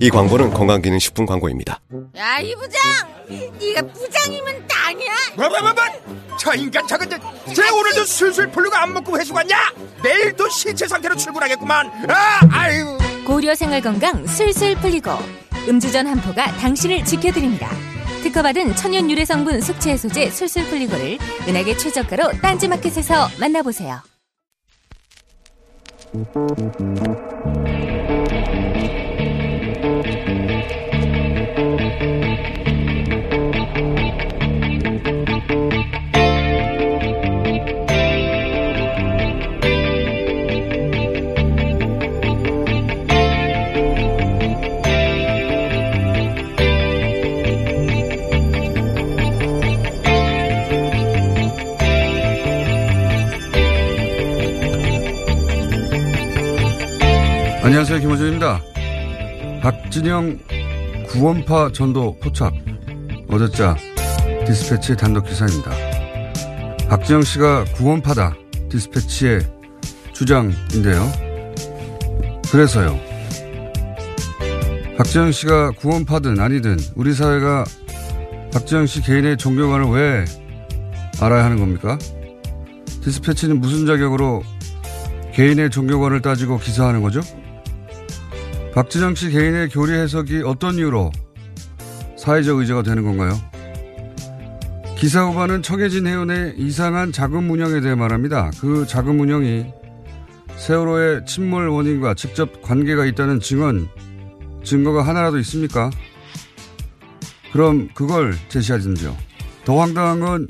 이 광고는 건강기능식품 광고입니다. 야, 이 부장! 네가 부장이면 땅이야? 뭐뭐뭐뭐 저 인간 저건 저, 쟤 오늘도 술술 풀리고 안 먹고 회수 갔냐? 내일도 신체 상태로 출근하겠구만 아 아유 고려 생활 건강 술술 풀리고 음주전 한포가 당신을 지켜드립니다. 특허받은 천연 유래 성분 숙취 해소제 술술 풀리고를 은하계 최저가로 딴지마켓에서 만나보세요. 김어준입니다. 박진영 구원파 전도 포착. 어제자 디스패치 단독 기사입니다. 박진영 씨가 구원파다. 디스패치의 주장인데요. 그래서요. 박진영 씨가 구원파든 아니든 우리 사회가 박진영 씨 개인의 종교관을 왜 알아야 하는 겁니까? 디스패치는 무슨 자격으로 개인의 종교관을 따지고 기사하는 거죠? 박진영 씨 개인의 교리 해석이 어떤 이유로 사회적 의제가 되는 건가요? 기사 후반은 청해진 해운의 이상한 자금 운영에 대해 말합니다. 그 자금 운영이 세월호의 침몰 원인과 직접 관계가 있다는 증언, 증거가 하나라도 있습니까? 그럼 그걸 제시하든지요. 더 황당한 건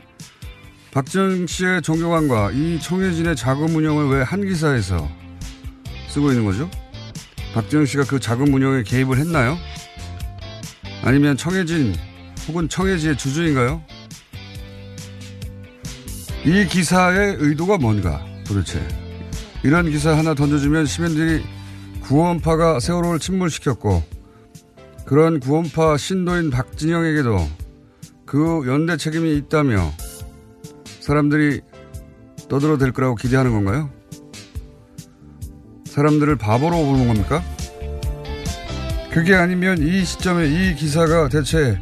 박정 씨의 종교관과 이 청해진의 자금 운영을 왜 한 기사에서 쓰고 있는 거죠? 박정 씨가 그 자금 운영에 개입을 했나요? 아니면 청해진 혹은 청해지의 주주인가요? 이 기사의 의도가 뭔가 도대체 이런 기사 하나 던져주면 시민들이 구원파가 세월호를 침몰시켰고 그런 구원파 신도인 박진영에게도 그 연대 책임이 있다며 사람들이 떠들어댈 거라고 기대하는 건가요? 사람들을 바보로 보는 겁니까? 그게 아니면 이 시점에 이 기사가 대체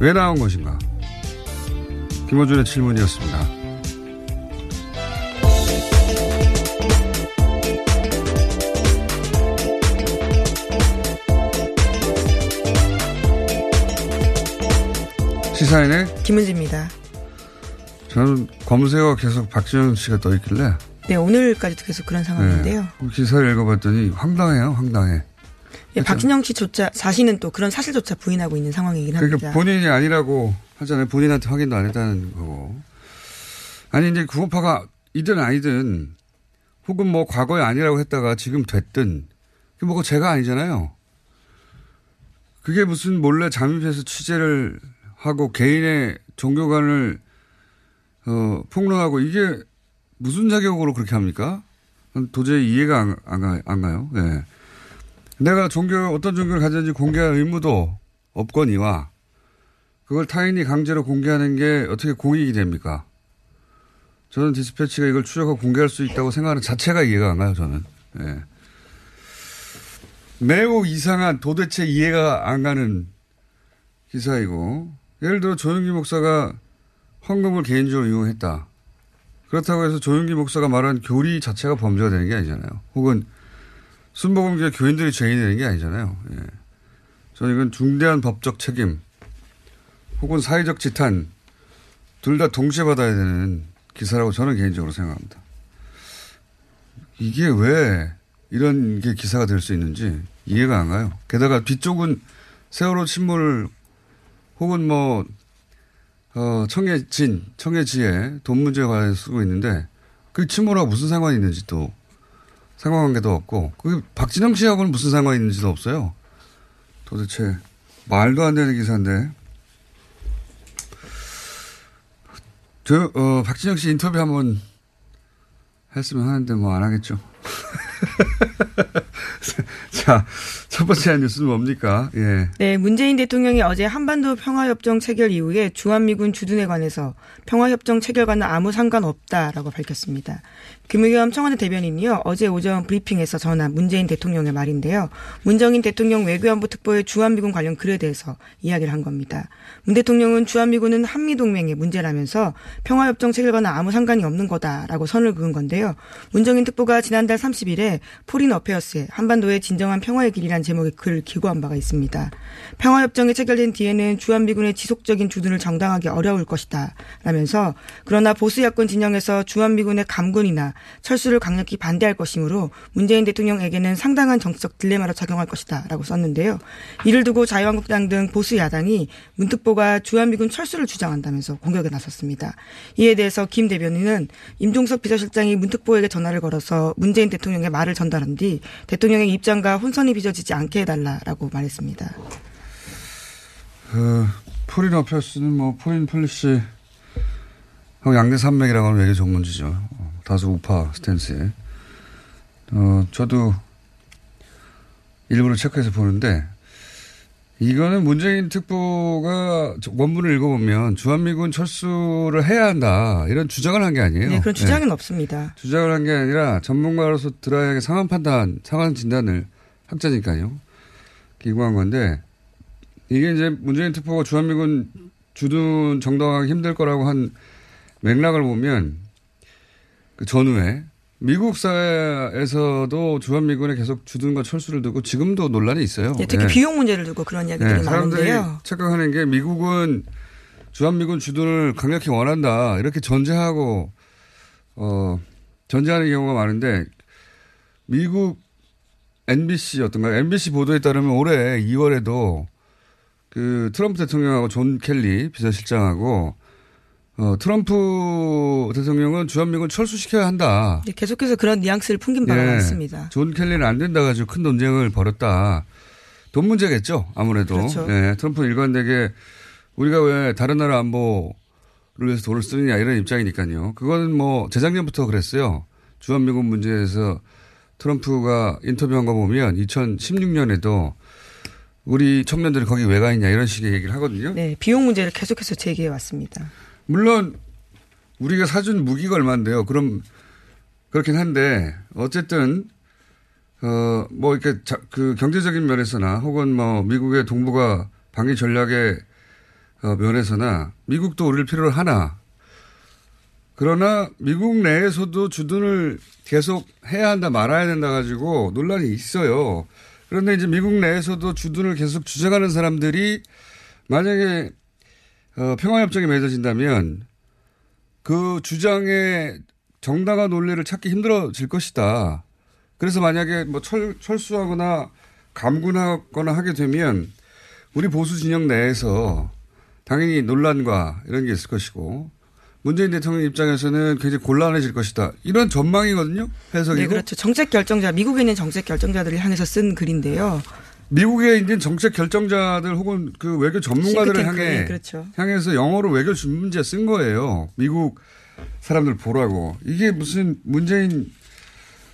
왜 나온 것인가? 김호준의 질문이었습니다. 시사인의 김은지입니다. 저는 검색어 계속 박지원 씨가 떠 있길래 네, 오늘까지도 계속 그런 상황인데요. 네, 기사를 읽어봤더니 황당해요, 황당해. 예, 박진영 씨조차 자신은 또 그런 사실조차 부인하고 있는 상황이긴 그러니까 합니다. 본인이 아니라고 하잖아요. 본인한테 확인도 안 했다는 거고. 아니 이제 구원파가 이든 아니든 혹은 뭐 과거에 아니라고 했다가 지금 됐든 그게 뭐가 제가 아니잖아요. 그게 무슨 몰래 잠입해서 취재를 하고 개인의 종교관을 어, 폭로하고 이게 무슨 자격으로 그렇게 합니까? 도저히 이해가 안, 안, 가, 안 가요. 네. 내가 종교, 어떤 종교를 가졌는지 공개할 의무도 없거니와 그걸 타인이 강제로 공개하는 게 어떻게 공익이 됩니까? 저는 디스패치가 이걸 추적하고 공개할 수 있다고 생각하는 자체가 이해가 안 가요, 저는. 네. 매우 이상한 도대체 이해가 안 가는 기사이고, 예를 들어 조영기 목사가 헌금을 개인적으로 이용했다. 그렇다고 해서 조영기 목사가 말한 교리 자체가 범죄가 되는 게 아니잖아요. 혹은 순복음교회 교인들이 죄인이 되는 게 아니잖아요. 예. 저는 이건 중대한 법적 책임 혹은 사회적 지탄 둘 다 동시에 받아야 되는 기사라고 저는 개인적으로 생각합니다. 이게 왜 이런 게 기사가 될 수 있는지 이해가 안 가요. 게다가 뒤쪽은 세월호 침몰 혹은 뭐, 어, 청해진, 청해지에 돈 문제에 관해서 쓰고 있는데 그 침몰하고 무슨 상관이 있는지 또 상관관계도 없고 그 박진영 씨하고는 무슨 상관이 있는지도 없어요. 도대체 말도 안 되는 기사인데 저, 어, 박진영 씨 인터뷰 한번 했으면 하는데 뭐 안 하겠죠. 자, 첫 번째 뉴스는 뭡니까? 예. 네, 문재인 대통령이 어제 한반도 평화협정 체결 이후에 주한미군 주둔에 관해서 평화협정 체결과는 아무 상관없다라고 밝혔습니다. 김의겸 청와대 대변인이요 어제 오전 브리핑에서 전한 문재인 대통령의 말인데요. 문정인 대통령 외교안보 특보의 주한미군 관련 글에 대해서 이야기를 한 겁니다. 문 대통령은 주한미군은 한미동맹의 문제라면서 평화협정 체결과는 아무 상관이 없는 거다라고 선을 그은 건데요. 문정인 특보가 지난달 30일에 Foreign Affairs에 한반도의 진정한 평화의 길이란 제목의 글을 기고한 바가 있습니다. 평화협정이 체결된 뒤에는 주한미군의 지속적인 주둔을 정당화하기 어려울 것이다 라면서 그러나 보수 야권 진영에서 주한미군의 감군이나 철수를 강력히 반대할 것이므로 문재인 대통령에게는 상당한 정치적 딜레마로 작용할 것이다 라고 썼는데요. 이를 두고 자유한국당 등 보수 야당이 문특보가 주한미군 철수를 주장한다면서 공격에 나섰습니다. 이에 대해서 김 대변인은 임종석 비서실장이 문특보에게 전화를 걸어서 문재인 대통령의 말을 전달한 뒤 대통령의 입장과 혼선이 빚어지지 않게 해달라라고 말했습니다. 그, Foreign Affairs는 뭐, Foreign Policy, 양대 산맥이라고 하는 외교 전문지죠. 다소 우파 스탠스에. 어, 저도 일부러 체크해서 보는데, 이거는 문재인 특보가 원문을 읽어보면 주한미군 철수를 해야 한다. 이런 주장을 한 게 아니에요. 네, 그런 주장은 네. 없습니다. 주장을 한 게 아니라 전문가로서 들어야 할 상황 판단, 상황 진단을 학자니까요. 기구한 건데, 이게 이제 문재인 특보가 주한미군 주둔 정당하기 힘들 거라고 한 맥락을 보면 그 전후에 미국 사회에서도 주한미군에 계속 주둔과 철수를 두고 지금도 논란이 있어요. 네, 특히 네. 비용 문제를 두고 그런 이야기들이 네, 많은데요. 착각하는 게 미국은 주한미군 주둔을 강력히 원한다 이렇게 전제하고 어 전제하는 경우가 많은데 미국 NBC 어떤가 MBC 보도에 따르면 올해 2월에도 그 트럼프 대통령하고 존 켈리 비서실장하고 어, 트럼프 대통령은 주한미군 철수시켜야 한다. 네, 계속해서 그런 뉘앙스를 풍긴 바가 네, 많습니다. 존 켈리는 안 된다 가지고 큰 논쟁을 벌였다. 돈 문제겠죠, 아무래도. 그렇죠. 네, 트럼프 일관되게 우리가 왜 다른 나라 안보를 위해서 돈을 쓰느냐 이런 입장이니까요. 그거는 뭐 재작년부터 그랬어요. 주한미군 문제에서 트럼프가 인터뷰한 거 보면 2016년에도 우리 청년들이 거기 왜 가 있냐 이런 식의 얘기를 하거든요. 네, 비용 문제를 계속해서 제기해 왔습니다. 물론 우리가 사준 무기가 얼마인데요. 그럼 그렇긴 한데 어쨌든 어 뭐 이렇게 자, 그 경제적인 면에서나 혹은 뭐 미국의 동북아 방위 전략의 어 면에서나 미국도 우리를 필요로 하나 그러나 미국 내에서도 주둔을 계속 해야 한다 말아야 된다 가지고 논란이 있어요. 그런데 이제 미국 내에서도 주둔을 계속 주장하는 사람들이 만약에 어, 평화협정이 맺어진다면 그 주장의 정당한 논리를 찾기 힘들어질 것이다. 그래서 만약에 뭐 철, 철수하거나 감군하거나 하게 되면 우리 보수 진영 내에서 당연히 논란과 이런 게 있을 것이고 문재인 대통령 입장에서는 굉장히 곤란해질 것이다. 이런 전망이거든요. 해석이. 네, 그렇죠. 정책 결정자, 미국에 있는 정책 결정자들을 향해서 쓴 글인데요. 미국에 있는 정책 결정자들 혹은 그 외교 전문가들을 향해 네, 그렇죠. 향해서 영어로 외교 문제 쓴 거예요. 미국 사람들 보라고. 이게 무슨 문재인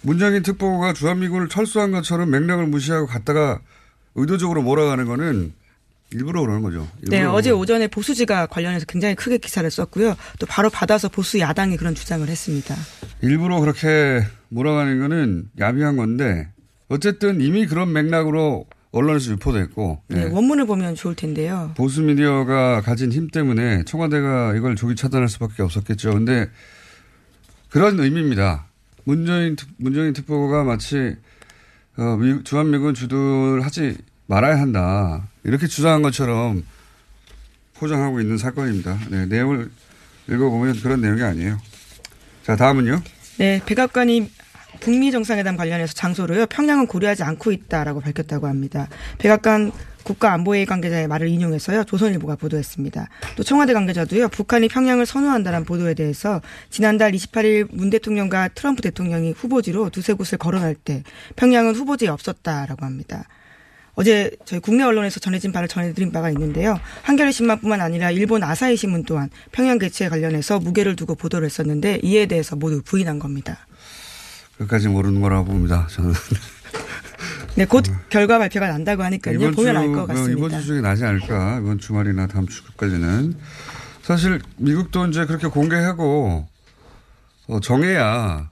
문재인 특보가 주한미군을 철수한 것처럼 맥락을 무시하고 갔다가 의도적으로 몰아가는 거는 일부러 그러는 거죠. 네, 어제 오전에 보수지가 관련해서 굉장히 크게 기사를 썼고요. 또 바로 받아서 보수 야당이 그런 주장을 했습니다. 일부러 그렇게 몰아가는 거는 야비한 건데 어쨌든 이미 그런 맥락으로 언론에서 유포됐고. 네, 예. 원문을 보면 좋을 텐데요. 보수 미디어가 가진 힘 때문에 청와대가 이걸 조기 차단할 수밖에 없었겠죠. 근데 그런 의미입니다. 문재인, 문재인 특보가 마치 어, 주한미군 주둔 하지 말아야 한다. 이렇게 주장한 것처럼 포장하고 있는 사건입니다. 네, 내용을 읽어보면 그런 내용이 아니에요. 자, 다음은요. 네, 백악관이 북미 정상회담 관련해서 장소로요. 평양은 고려하지 않고 있다라고 밝혔다고 합니다. 백악관 국가안보회의 관계자의 말을 인용해서요. 조선일보가 보도했습니다. 또 청와대 관계자도요. 북한이 평양을 선호한다는 보도에 대해서 지난달 28일 문 대통령과 트럼프 대통령이 후보지로 두세 곳을 거론할 때 평양은 후보지에 없었다라고 합니다. 어제 저희 국내 언론에서 전해진 바를 전해드린 바가 있는데요. 한겨레 신문뿐만 아니라 일본 아사히 신문 또한 평양 개최에 관련해서 무게를 두고 보도를 했었는데 이에 대해서 모두 부인한 겁니다. 끝까지 모르는 거라고 봅니다. 저는. 네, 곧 결과 발표가 난다고 하니까요. 보면 알 것 같습니다. 이번 주 중에 나지 않을까. 이번 주말이나 다음 주까지는. 사실 미국도 이제 그렇게 공개하고 어, 정해야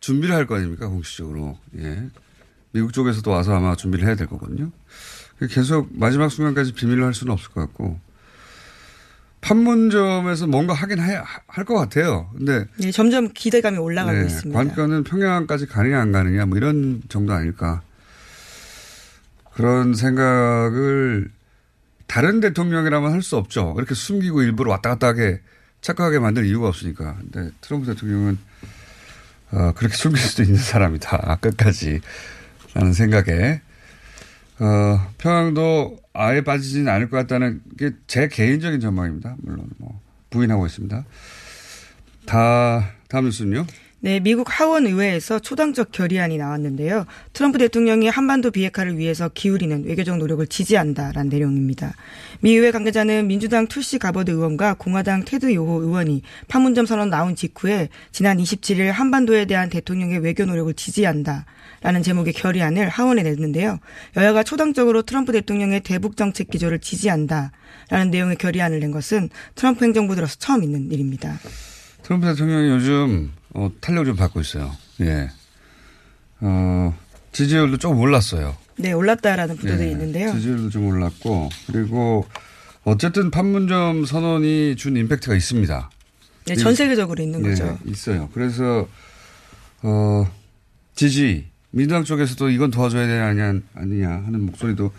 준비를 할 거 아닙니까? 공식적으로. 예. 미국 쪽에서도 와서 아마 준비를 해야 될 거거든요. 계속 마지막 순간까지 비밀로 할 수는 없을 것 같고. 판문점에서 뭔가 하긴 할 것 같아요. 근데. 네, 점점 기대감이 올라가고 네, 있습니다. 관건은 평양까지 가느냐 안 가느냐 뭐 이런 정도 아닐까. 그런 생각을 다른 대통령이라면 할 수 없죠. 이렇게 숨기고 일부러 왔다 갔다 하게 착각하게 만들 이유가 없으니까. 근데 트럼프 대통령은 어, 그렇게 숨길 수도 있는 사람이다. 끝까지. 라는 생각에, 어, 평양도 아예 빠지지는 않을 것 같다는 게 제 개인적인 전망입니다. 물론 뭐 부인하고 있습니다. 다, 다음 뉴스는요? 네, 미국 하원 의회에서 초당적 결의안이 나왔는데요. 트럼프 대통령이 한반도 비핵화를 위해서 기울이는 외교적 노력을 지지한다라는 내용입니다. 미 의회 관계자는 민주당 툴시 가버드 의원과 공화당 테드 요호 의원이 판문점 선언 나온 직후에 지난 27일 한반도에 대한 대통령의 외교 노력을 지지한다. 라는 제목의 결의안을 하원에 냈는데요. 여야가 초당적으로 트럼프 대통령의 대북 정책 기조를 지지한다. 라는 내용의 결의안을 낸 것은 트럼프 행정부 들어서 처음 있는 일입니다. 트럼프 대통령이 요즘 어, 탄력 좀 받고 있어요. 예. 어, 지지율도 조금 올랐어요. 네, 올랐다라는 보도도 예, 있는데요. 지지율도 좀 올랐고, 그리고 어쨌든 판문점 선언이 준 임팩트가 있습니다. 네, 전 세계적으로 있는 네, 거죠. 있어요. 그래서, 어, 지지, 민주당 쪽에서도 이건 도와줘야 되냐, 아니냐 하는 목소리도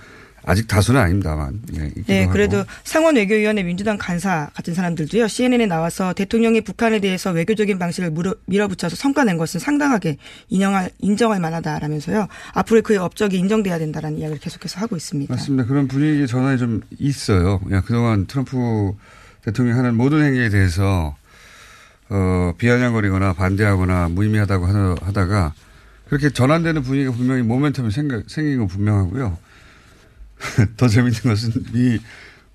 아직 다수는 아닙니다만. 네, 네 그래도 하고. 상원 외교위원회 민주당 간사 같은 사람들도요. CNN에 나와서 대통령이 북한에 대해서 외교적인 방식을 밀어붙여서 성과 낸 것은 상당하게 인정할, 인정할 만하다라면서요. 앞으로 그의 업적이 인정돼야 된다라는 이야기를 계속해서 하고 있습니다. 맞습니다. 그런 분위기 전환이 좀 있어요. 야, 그동안 트럼프 대통령이 하는 모든 행위에 대해서 어, 비아냥거리거나 반대하거나 무의미하다고 하다가 그렇게 전환되는 분위기가 분명히 모멘텀이 생겨, 생긴 건 분명하고요. 더 재밌는 것은 이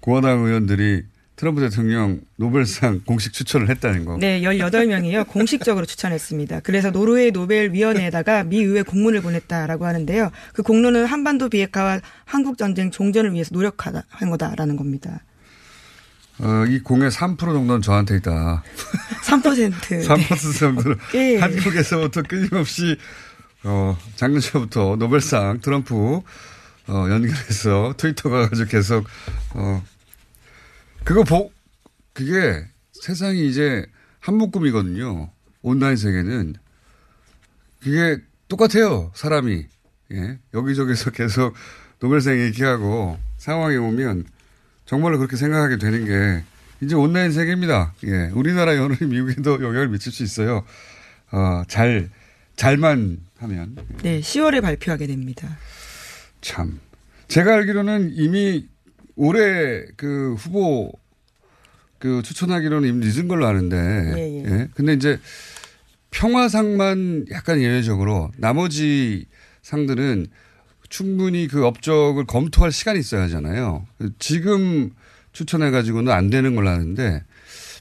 공화당 의원들이 트럼프 대통령 노벨상 공식 추천을 했다는 거. 네, 18명이요. 공식적으로 추천했습니다. 그래서 노르웨이 노벨위원회에다가 미 의회 공문을 보냈다라고 하는데요. 그 공로는 한반도 비핵화와 한국 전쟁 종전을 위해서 노력한 거다라는 겁니다. 어, 이 공의 3% 정도는 저한테 있다. 3%. 3% 정도는 네. 한국에서부터 끊임없이 어, 작년 초부터 노벨상 트럼프 어, 연결해서 트위터 가가지고 계속, 어, 그거 보, 그게 세상이 이제 한 묶음이거든요. 온라인 세계는. 그게 똑같아요. 사람이. 예. 여기저기서 계속 노벨상 얘기하고 상황에 오면 정말로 그렇게 생각하게 되는 게 이제 온라인 세계입니다. 예. 우리나라 연원이 미국에도 영향을 미칠 수 있어요. 어, 잘, 잘만 하면. 네. 10월에 발표하게 됩니다. 참. 제가 알기로는 이미 올해 그 후보 그 추천하기로는 이미 늦은 걸로 아는데. 예, 예. 예. 근데 이제 평화상만 약간 예외적으로 나머지 상들은 충분히 그 업적을 검토할 시간이 있어야 하잖아요. 지금 추천해가지고는 안 되는 걸로 아는데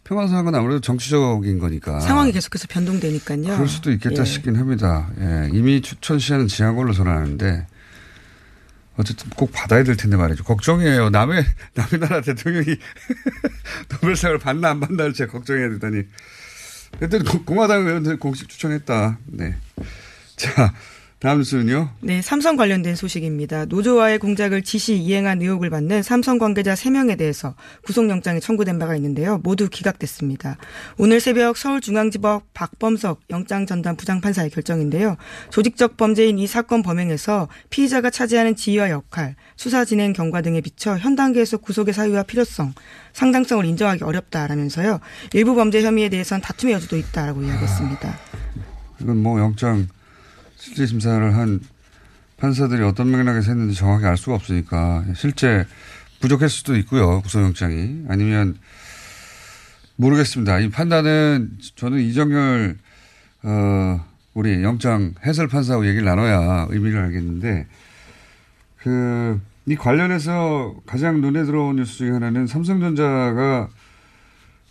평화상은 아무래도 정치적인 거니까. 상황이 계속해서 변동되니까요. 그럴 수도 있겠다 예. 싶긴 합니다. 예. 이미 추천 시한은 지한 걸로 아는데 어쨌든 꼭 받아야 될 텐데 말이죠. 걱정이에요. 남의, 남의 나라 대통령이 노벨상을 받나 안 받나를 제가 걱정해야 되다니. 하여튼 공화당 의원들 공식 추천했다. 네. 자, 다음 뉴스는요? 네, 삼성 관련된 소식입니다. 노조와의 공작을 지시 이행한 의혹을 받는 삼성 관계자 3명에 대해서 구속영장이 청구된 바가 있는데요. 모두 기각됐습니다. 오늘 새벽 서울중앙지법 박범석 영장 전담 부장판사의 결정인데요. 조직적 범죄인 이 사건 범행에서 피의자가 차지하는 지위와 역할, 수사 진행 경과 등에 비춰 현 단계에서 구속의 사유와 필요성, 상당성을 인정하기 어렵다라면서요. 일부 범죄 혐의에 대해서는 다툼의 여지도 있다라고 이야기했습니다. 이건 뭐 영장 실제 심사를 한 판사들이 어떤 맥락에서 했는지 정확히 알 수가 없으니까 실제 부족할 수도 있고요. 구속영장이 아니면 모르겠습니다. 이 판단은 저는 이정열 어 우리 영장 해설 판사하고 얘기를 나눠야 의미를 알겠는데 그 이 관련해서 가장 눈에 들어온 뉴스 중에 하나는 삼성전자가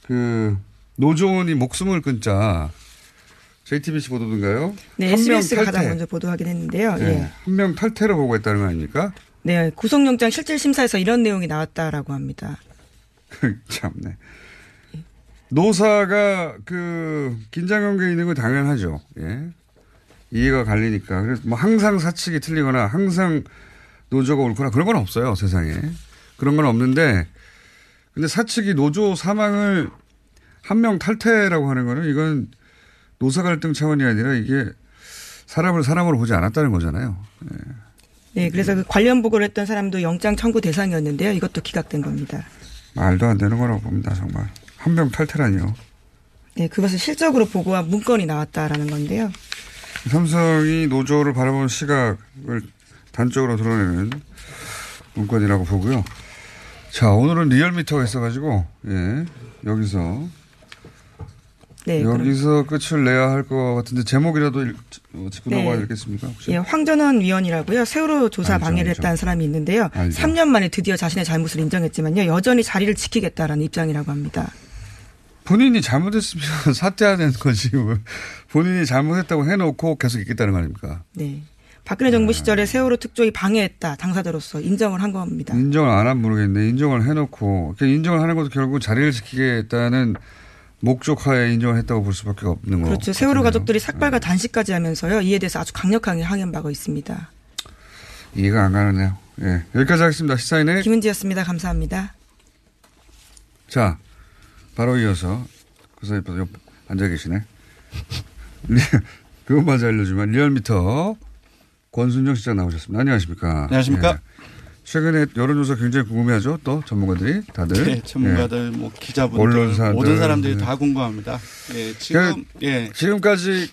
그 노조원이 목숨을 끊자 JTBC 보도인가요? 네, 한명 SBS가 가장. 먼저 보도하긴 했는데요. 네. 예. 한명 탈퇴를 보고했다는 거 아닙니까? 네, 구속영장 실질 심사에서 이런 내용이 나왔다라고 합니다. 참네. 노사가 그 긴장 관계 있는 건 당연하죠. 예. 이해가 갈리니까. 그래서 뭐 항상 사측이 틀리거나 항상 노조가 옳거나 그런 건 없어요, 세상에. 그런 건 없는데 근데 사측이 노조 사망을 한 명 탈퇴라고 하는 거는 이건 노사 갈등 차원이 아니라 이게 사람을 사람으로 보지 않았다는 거잖아요. 네, 그래서 그 관련 보고를 했던 사람도 영장 청구 대상이었는데요. 이것도 기각된 겁니다. 말도 안 되는 거라고 봅니다, 정말. 한명 탈퇴라니요. 네, 그것을 실적으로 보고한 문건이 나왔다라는 건데요. 삼성이 노조를 바라보는 시각을 단적으로 드러내는 문건이라고 보고요. 자, 오늘은 리얼미터가 있어가지고, 예, 여기서, 네, 그럼- 여기서 끝을 내야 할 것 같은데, 제목이라도 읽, 어, 짚고 네. 넘어가야 되겠습니까? 혹시? 예, 황전원 위원이라고요. 세월호 조사 알죠, 방해를 알죠. 했다는 사람이 있는데요. 알죠. 3년 만에 드디어 자신의 잘못을 인정했지만요. 여전히 자리를 지키겠다라는 입장이라고 합니다. 본인이 잘못했으면 사퇴해야 되는 거지. 왜 본인이 잘못했다고 해놓고 계속 있겠다는 거 아닙니까? 네. 박근혜 정부 시절에 세월호 특조위 방해했다. 당사자로서 인정을 한 겁니다. 인정을 안 하면 모르겠는데, 인정을 해놓고, 그 인정을 하는 것도 결국 자리를 지키겠다는 목적하에 인정을 했다고 볼 수밖에 없는 거. 그렇죠. 세월호. 가족들이 삭발과 단식까지 하면서요. 이에 대해서 아주 강력하게 항의한 바가 있습니다. 이해가 안 가는데요. 예. 여기까지 하겠습니다. 시사인의. 김은지였습니다. 감사합니다. 자, 바로 이어서 그 사이 옆 앉아 계시네. 리- 그것 마저 알려주면 리얼미터 권순정 시장 나오셨습니다. 안녕하십니까. 안녕하십니까. 예. 최근에 여론조사 굉장히 궁금해하죠. 또 전문가들이 다들. 네, 전문가들, 뭐 기자분들, 언론사들. 모든 사람들이 네. 다 궁금합니다. 예, 지금 예, 예. 지금까지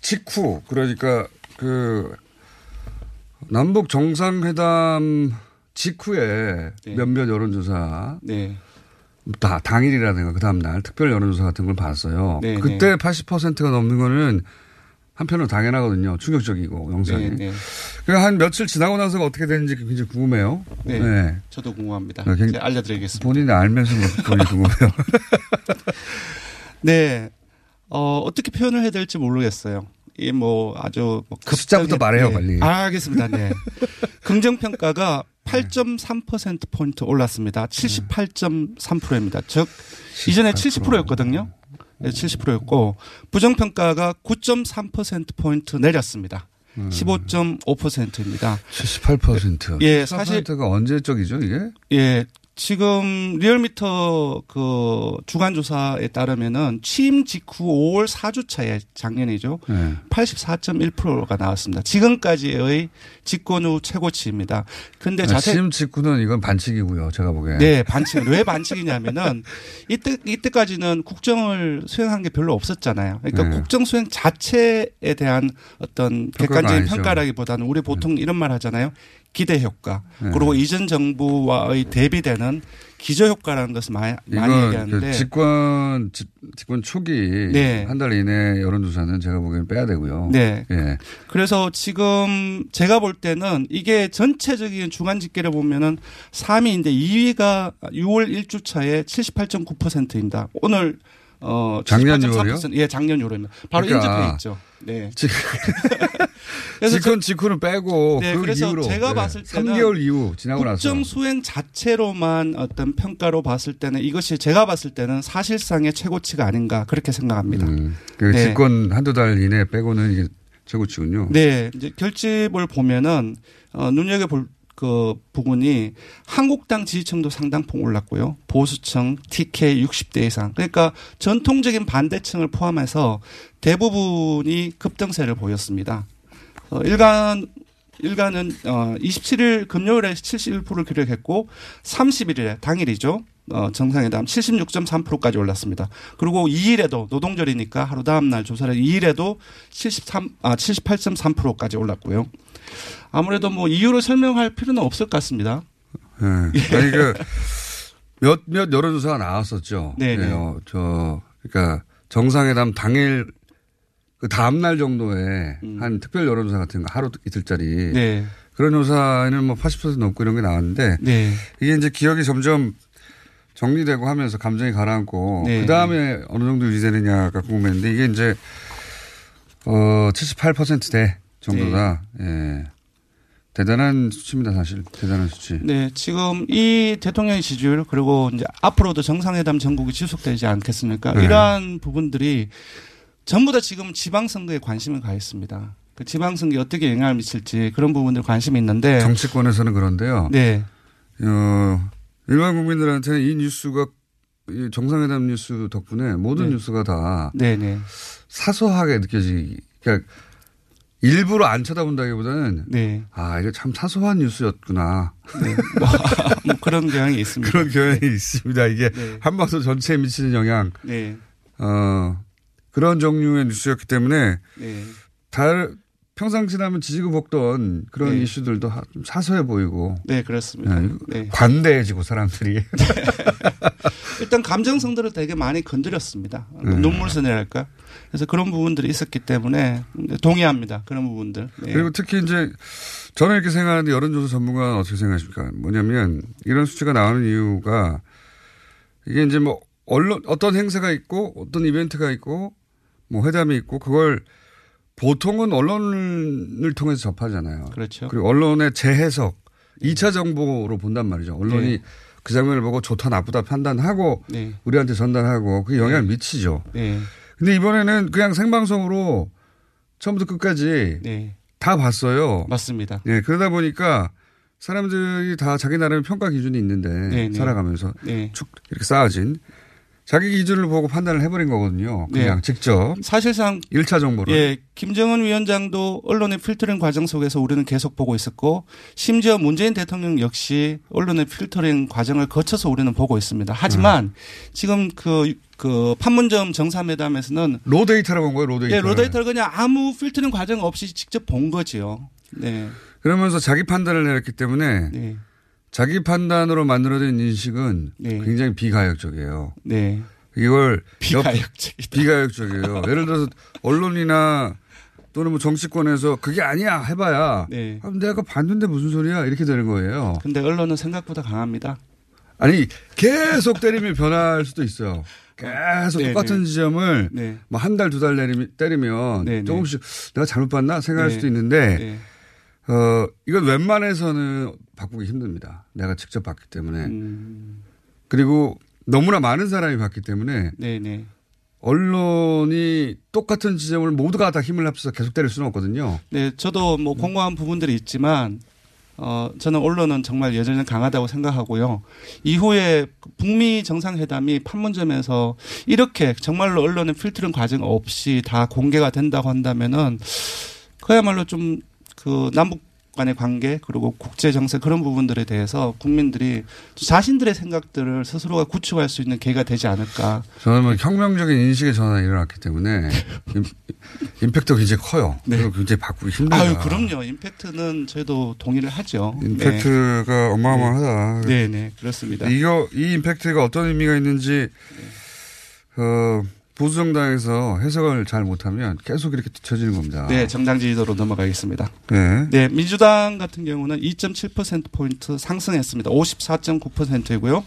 직후 그러니까 그 남북 정상회담 직후에 네. 몇몇 여론조사 네, 다 당일이라든가 그 다음 날 특별 여론조사 같은 걸 봤어요. 네, 그때 80%가 넘는 거는 한편으로 당연하거든요. 충격적이고 영상이. 네, 네. 그러니까 한 며칠 지나고 나서가 어떻게 되는지 굉장히 궁금해요. 네. 저도 궁금합니다. 네, 굉- 제가 알려드리겠습니다. 본인이 알면서 본인이 궁금해요. 네, 어, 어떻게 표현을 해야 될지 모르겠어요. 이 뭐 아주 뭐그 숫자부터 말해요, 네. 빨리. 아, 알겠습니다. 네. 긍정 평가가 8.3% 포인트 올랐습니다. 78.3%입니다. 즉 이전에 70%였거든요. 네, 70%였고 부정 평가가 9.3% 포인트 내렸습니다. 음. 15.5%입니다. 78%. 예, 사실- 78%가 언제적이죠, 이게? 예. 지금 리얼미터 그 주간 조사에 따르면은 취임 직후 5월 4주차에 작년이죠. 네. 84.1%가 나왔습니다. 지금까지의 집권 후 최고치입니다. 근데 자세 심 직구는 이건 반칙이고요, 제가 보기에. 네, 반칙. 왜 반칙이냐면은 이때 이때까지는 국정을 수행한 게 별로 없었잖아요. 그러니까 네. 국정 수행 자체에 대한 어떤 객관적인. 평가라기보다는 우리 보통 이런 말 하잖아요. 기대 효과. 네. 그리고 이전 정부와의 대비되는 기저 효과라는 것을 많이, 많이 얘기하는데 그 집권 집, 집권 초기 네. 한달 이내 여론조사는 제가 보기에는 빼야 되고요. 네. 예. 그래서 지금 제가 볼 때는 이게 전체적인 주간 집계를 보면은 3위인데 2위가 6월 1주 차에 78.9%입니다. 오늘 어 작년 78.3%. 예, 작년 6월입니다. 바로 그러니까 인접해 있죠. 네. 직, 그래서 직권 직후는 빼고 네, 그 그래서 이후로 제가 네. 봤을 때는 3개월 이후 지나고 나서 국정 수행 자체로만 어떤 평가로 봤을 때는 이것이 제가 봤을 때는 사실상의 최고치가 아닌가 그렇게 생각합니다. 음, 그 네. 집권 한두 달 이내 빼고는 이게 최고치군요. 네, 이제 결집을 보면은 어, 눈여겨 볼 그 부분이 한국당 지지층도 상당폭 올랐고요. 보수층, TK 60대 이상. 그러니까 전통적인 반대층을 포함해서 대부분이 급등세를 보였습니다. 어, 일간 일간은 어 27일 금요일에 71%를 기록했고 31일에 당일이죠. 어 정상회담 76.3%까지 올랐습니다. 그리고 2일에도 노동절이니까 하루 다음 날 조사를 2일에도 73 아 78.3%까지 올랐고요. 아무래도 뭐 이유를 설명할 필요는 없을 것 같습니다. 네. 아니 그 몇몇 여론조사가 나왔었죠. 네, 네. 어, 저 그러니까 정상회담 당일 그 다음 날 정도에 한 특별 여론조사 같은 거 하루 이틀짜리 네. 그런 조사에는 뭐 80% 넘고 이런 게 나왔는데 네. 이게 이제 기억이 점점 정리되고 하면서 감정이 가라앉고 네. 그 다음에 어느 정도 유지되느냐가 궁금했는데 이게 이제 어 78%대 정도다. 예. 대단한 수치입니다, 사실. 대단한 수치. 네, 지금 이 대통령의 지지율 그리고 이제 앞으로도 정상회담 전국이 지속되지 않겠습니까? 네. 이러한 부분들이 전부 다 지금 지방선거에 관심을 가 있습니다. 그 지방선거에 어떻게 영향을 미칠지 그런 부분들 관심이 있는데. 정치권에서는 그런데요. 네. 어, 일반 국민들한테는 이 뉴스가 이 정상회담 뉴스 덕분에 모든 네. 뉴스가 다 네 네. 사소하게 느껴지, 그러니까 일부러 안 쳐다본다기보다는 네. 아, 이게 참 사소한 뉴스였구나. 뭐 그런 경향이 있습니다. 그런 경향이 있습니다. 이게 네. 한방송 전체에 미치는 영향, 네. 어, 그런 종류의 뉴스였기 때문에 네. 다른 평상시라면 지지고 볶던 그런 네. 이슈들도 하- 좀 사소해 보이고 네, 그렇습니다. 네, 네. 관대해지고 사람들이 일단 감정성들을 되게 많이 건드렸습니다. 네. 눈물선이랄까. 그래서 그런 부분들이 있었기 때문에 동의합니다. 그런 부분들. 네. 그리고 특히 이제 저는 이렇게 생각하는데 여론조사 전문가는 어떻게 생각하십니까? 뭐냐면 이런 수치가 나오는 이유가 이게 이제 뭐 언론 어떤 행사가 있고 어떤 이벤트가 있고 뭐 회담이 있고 그걸 보통은 언론을 통해서 접하잖아요. 그렇죠. 그리고 언론의 재해석, 2차 정보로 본단 말이죠. 언론이 네. 그 장면을 보고 좋다 나쁘다 판단하고 네. 우리한테 전달하고 그게 영향을 미치죠. 네. 근데 이번에는 그냥 생방송으로 처음부터 끝까지 네. 다 봤어요. 맞습니다. 예, 그러다 보니까 사람들이 다 자기 나름의 평가 기준이 있는데 네, 네. 살아가면서 네. 쭉 이렇게 쌓아진 자기 기준을 보고 판단을 해버린 거거든요. 그냥 네. 직접 사실상 1차 정보를. 예, 김정은 위원장도 언론의 필터링 과정 속에서 우리는 계속 보고 있었고 심지어 문재인 대통령 역시 언론의 필터링 과정을 거쳐서 우리는 보고 있습니다. 하지만 지금 그, 그 판문점 정상회담에서는 raw data라고 본 거예요, raw data. 예, raw data를 그냥 아무 필터링 과정 없이 직접 본 거지요. 네. 그러면서 자기 판단을 내렸기 때문에 네. 자기 판단으로 만들어진 인식은 네. 굉장히 비가역적이에요. 네. 이걸 비가역적이다. 비가역적이에요. 예를 들어서 언론이나 또는 뭐 정치권에서 그게 아니야 해봐야 네. 아, 내가 봤는데 무슨 소리야 이렇게 되는 거예요. 근데 언론은 생각보다 강합니다. 아니 계속 때리면 변할 수도 있어요. 계속 네, 똑같은 네. 지점을 네. 뭐한 달두달 때리면 네, 네. 조금씩 내가 잘못 봤나 생각할 네. 수도 있는데 네. 어 이건 웬만해서는 바꾸기 힘듭니다. 내가 직접 봤기 때문에 음, 그리고 너무나 많은 사람이 봤기 때문에 네, 네. 언론이 똑같은 지점을 모두가 다 힘을 합쳐서 계속 때릴 수는 없거든요. 네, 저도 뭐 공허한 부분들이 있지만 어 저는 언론은 정말 여전히 강하다고 생각하고요. 이후에 북미 정상회담이 판문점에서 이렇게 정말로 언론의 필터링 과정 없이 다 공개가 된다고 한다면은 그야말로 좀 그 남북 간의 관계 그리고 국제 정세 그런 부분들에 대해서 국민들이 자신들의 생각들을 스스로가 구축할 수 있는 계기가 되지 않을까. 저는 뭐 혁명적인 인식의 전환이 일어났기 때문에 임- 임팩트가 굉장히 커요. 그리고 굉장히 바꾸기 힘들다. 네. 아유, 그럼요. 임팩트는 저희도 동의를 하죠. 임팩트가 어마어마하다. 네, 네, 그렇습니다. 이거 이 임팩트가 어떤 의미가 있는지 어, 보수 정당에서 해석을 잘 못하면 계속 이렇게 뒤처지는 겁니다. 네, 정당 지지도로 넘어가겠습니다. 네. 네, 민주당 같은 경우는 2.7% 포인트 상승했습니다. 54.9%이고요.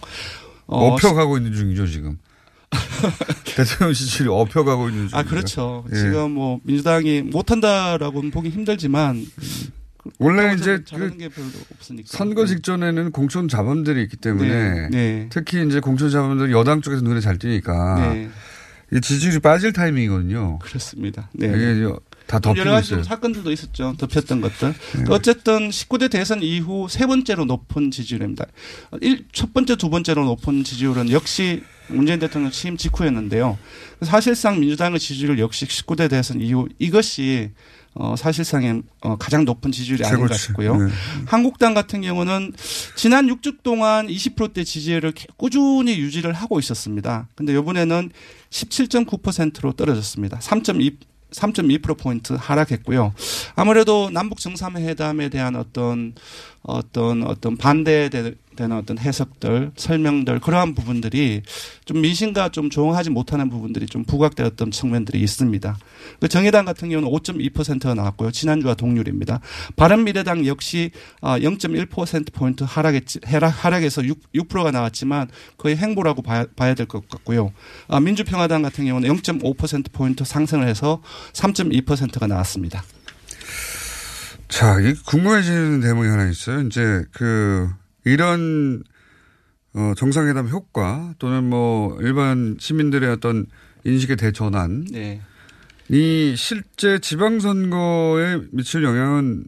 어, 업혀가고 있는 중이죠 지금. 대통령 지지율이 업혀가고 있는 중이죠. 아, 그렇죠. 예. 지금 뭐 민주당이 못한다라고는 보기 힘들지만 원래 이제 그. 선거 직전에는 공천 자본들이 있기 때문에 네, 네. 특히 이제 공천 자본들이 여당 쪽에서 눈에 잘 띄니까 네, 이 지지율이 빠질 타이밍이거든요. 그렇습니다. 네. 이게 다 덮이고 여러 가지 사건들도 있었죠. 덮였던 것들. 어쨌든 19대 대선 이후 세 번째로 높은 지지율입니다. 일, 첫 번째, 두 번째로 높은 지지율은 역시 문재인 대통령 취임 직후였는데요. 사실상 민주당의 지지율 역시 19대 대선 이후 이것이 어, 사실상의 어, 가장 높은 지지율이 아닌가 최고치. 싶고요. 네. 한국당 같은 경우는 지난 6주 동안 20%대 지지율을 개- 꾸준히 유지를 하고 있었습니다. 근데 이번에는 17.9%로 떨어졌습니다. 3.2 3.2%포인트 하락했고요. 아무래도 남북 정상회담에 대한 어떤 어떤 어떤 반대 되는 어떤 해석들, 설명들 그러한 부분들이 좀 민심과 좀 조응하지 못하는 부분들이 좀 부각되었던 측면들이 있습니다. 그 정의당 같은 경우는 5.2%가 나왔고요. 지난주와 동률입니다. 바른미래당 역시 0.1% 포인트 하락했지, 하락, 하락해서 6, 6%가 나왔지만 거의 행보라고 봐야, 봐야 될 것 같고요. 아, 민주평화당 같은 경우는 0.5% 포인트 상승을 해서 3.2%가 나왔습니다. 자, 이 궁금해지는 대목이 하나 있어요. 이제 그 이런 어, 정상회담 효과 또는 뭐 일반 시민들의 어떤 인식의 대전환 네. 이 실제 지방선거에 미칠 영향은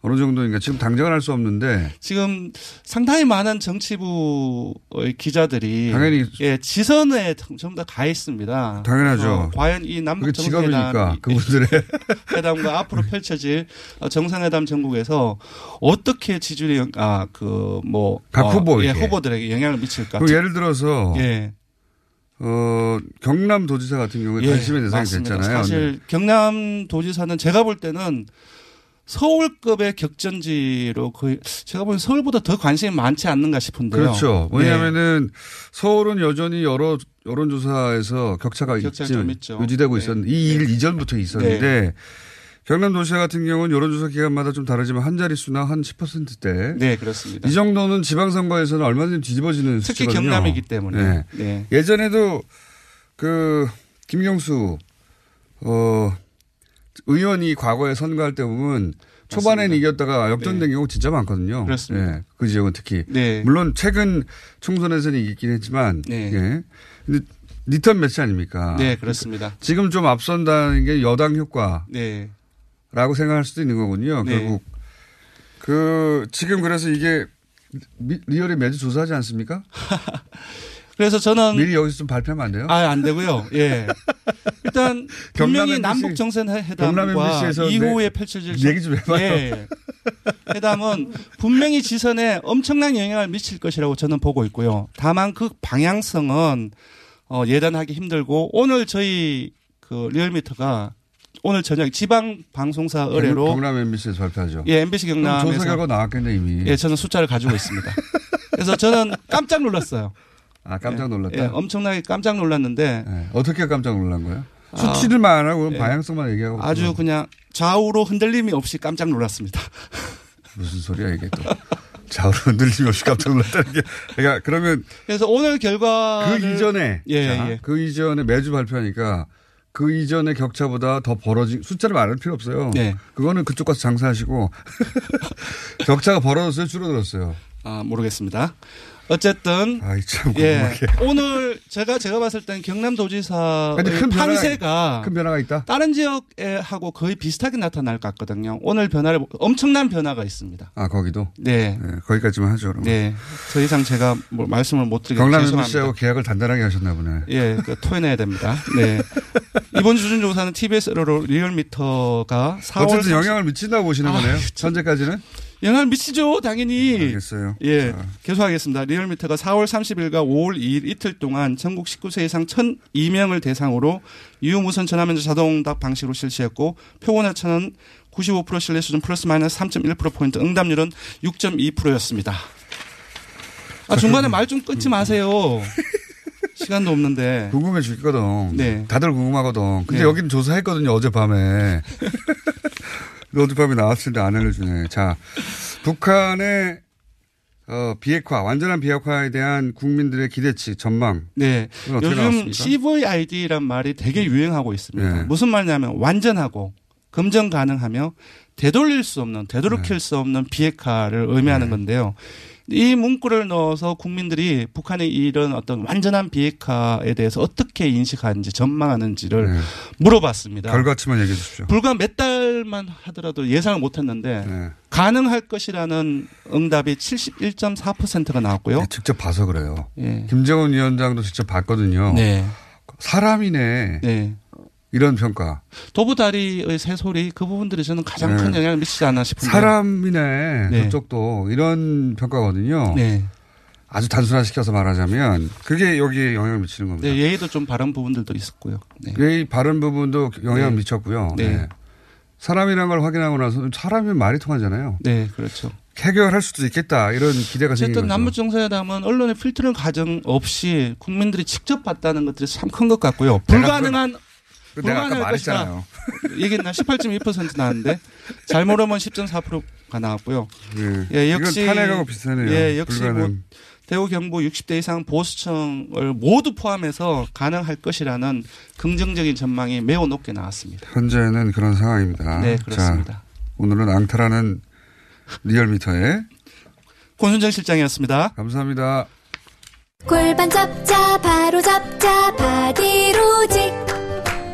어느 정도인가 지금 당장은 알 수 없는데 지금 상당히 많은 정치부의 기자들이 당연히 예, 지선에 전부 다 가 있습니다. 당연하죠. 어, 과연 이 남북 정상회담 그분들의 회담과 앞으로 펼쳐질 어, 정상회담 전국에서 어떻게 지지율이 아그 뭐 각 후보에게. 예, 후보들에게 영향을 미칠까? 예를 들어서 예. 어, 경남 도지사 같은 경우에 예, 관심의 대상이 맞습니다. 됐잖아요. 사실 경남 도지사는 제가 볼 때는 서울급의 격전지로 거의 제가 보기엔 서울보다 더 관심이 많지 않는가 싶은데요. 그렇죠. 네. 왜냐하면은 서울은 여전히 여러 여론조사에서 격차가 있지. 유지되고 네. 있었는데 이 일 이전부터 있었는데 경남 도시사 같은 경우는 여론조사 기간마다 좀 다르지만 한 자릿수나 한 10%대. 네, 그렇습니다. 이 정도는 지방선거에서는 얼마든지 뒤집어지는 특히 수치거든요. 경남이기 때문에. 네. 네. 예전에도 그 김경수 어 의원이 과거에 선거할 때 보면 맞습니다. 이겼다가 역전된 네. 경우 진짜 많거든요. 그렇습니다. 예, 그 지역은 특히. 네. 물론 최근 총선에서는 이기긴 했지만. 네. 예. 근데 리턴 매치 아닙니까? 네, 그렇습니다. 지금 좀 앞선다는 게 여당 효과라고 네. 생각할 수도 있는 거군요. 네. 결국 그 지금 그래서 이게 미- 리얼에 매주 조사하지 않습니까? 그래서 저는 미리 여기서 좀 발표하면 안 돼요? 아, 안 되고요. 예. 일단 분명히 남북 정상 회담과 MBC에서 이후에 내- 펼쳐질 얘기 좀 해봐요. 예. 회담은 분명히 지선에 엄청난 영향을 미칠 것이라고 저는 보고 있고요. 다만 그 방향성은 어, 예단하기 힘들고 오늘 저희 그 리얼미터가 오늘 저녁 지방 방송사 의뢰로 경남 MBC에서 발표하죠. 예, MBC 경남에서 조사 결과 나왔겠네 이미. 예, 저는 숫자를 가지고 있습니다. 그래서 저는 깜짝 놀랐어요. 아 깜짝 놀랐다. 예, 엄청나게 깜짝 놀랐는데 예, 어떻게 깜짝 놀란 거예요? 아, 수치들만 안 하고 예. 방향성만 얘기하고 아주 그냥 좌우로 흔들림이 없이 깜짝 놀랐습니다. 무슨 소리야 이게 또 좌우로 흔들림이 없이 깜짝 놀랐다는 게 그러니까 그러면 그래서 오늘 결과 그 이전에 예, 자, 예. 그 이전에 매주 발표하니까 그 이전의 격차보다 더 벌어진 숫자를 말할 필요 없어요. 네. 그거는 그쪽 가서 장사하시고 격차가 벌어졌어요, 줄어들었어요. 아, 모르겠습니다. 어쨌든 아이 참 예. 오늘 제가 제가 봤을 땐 경남도지사 판세가 큰 변화가 있다. 다른 지역에 하고 거의 비슷하게 나타날 것 같거든요. 오늘 변화를 보- 엄청난 변화가 있습니다. 아 거기도 네. 네, 거기까지만 하죠. 그럼. 네. 더 이상 제가 뭐 말씀을 못 드리겠 경남. MBC하고 계약을 단단하게 하셨나 보네. 예, 그 토해내야 됩니다. 네. 이번 주준 조사는 TBS로 리얼미터가 4월 어쨌든 영향을 미친다고 보시는 아, 거네요. 참. 현재까지는. 영향을 미치죠, 당연히. 알겠어요. 예, 자. 계속하겠습니다. 리얼미터가 4월 30일과 5월 2일 이틀 동안 전국 19세 이상 1,002명을 대상으로 유무선 전화면접 자동응답 방식으로 실시했고 표본 오차는 95% 신뢰 수준 플러스 마이너스 3.1%포인트 응답률은 6.2%였습니다. 아, 중간에 말 좀 끊지 마세요. 시간도 없는데. 궁금해 죽거든. 네. 다들 궁금하거든. 근데 네. 여기는 조사했거든요, 어젯밤에. 어젯밤에 나왔을 때 안 알려주네. 자, 북한의 어, 비핵화, 완전한 비핵화에 대한 국민들의 기대치, 전망. 네. 요즘 나왔습니까? CVID란 말이 되게 유행하고 있습니다. 네. 무슨 말이냐면 완전하고 검증 가능하며 되돌릴 수 없는 되도록킬 수 없는 비핵화를 의미하는 건데요. 이 문구를 넣어서 국민들이 북한의 이런 어떤 완전한 비핵화에 대해서 어떻게 인식하는지 전망하는지를 네. 물어봤습니다. 결과치만 얘기해 주십시오. 불과 몇 달만 하더라도 예상을 못 했는데 네. 가능할 것이라는 응답이 71.4%가 나왔고요. 네, 직접 봐서 그래요. 예. 김정은 위원장도 직접 봤거든요. 네. 사람이네. 네. 이런 평가. 도부다리의 새소리 그 부분들이 저는 가장 네. 큰 영향을 미치지 않나 싶은데. 사람이네. 네. 저쪽도 이런 평가거든요. 네. 아주 단순화시켜서 말하자면 그게 여기에 영향을 미치는 겁니다. 네, 예의도 좀 바른 부분들도 있었고요. 네. 이 바른 부분도 영향을 네. 미쳤고요. 네. 네. 사람이란 걸 확인하고 나서 사람이 말이 통하잖아요. 네, 그렇죠. 해결할 수도 있겠다 이런 기대가 생긴 어쨌든. 남북정상회담은 언론의 필터를 가정 없이 국민들이 직접 봤다는 것들이 참 큰 것 같고요. 불가능한 그 내가 아까. 말했잖아요. 얘기했나 18.2% 나왔는데 잘 모르면 10.4%가 나왔고요. 예. 예, 이건 역시 탄핵하고 비슷하네요. 예, 역시 뭐. 대구 경북 60대 이상 보수층을 모두 포함해서 가능할 것이라는 긍정적인 전망이 매우 높게 나왔습니다. 현재는 그런 상황입니다. 네, 그렇습니다. 자, 오늘은 앙탈하는 리얼미터에 권순정 실장이었습니다. 감사합니다. 골반 잡자 바로 잡자 바디로직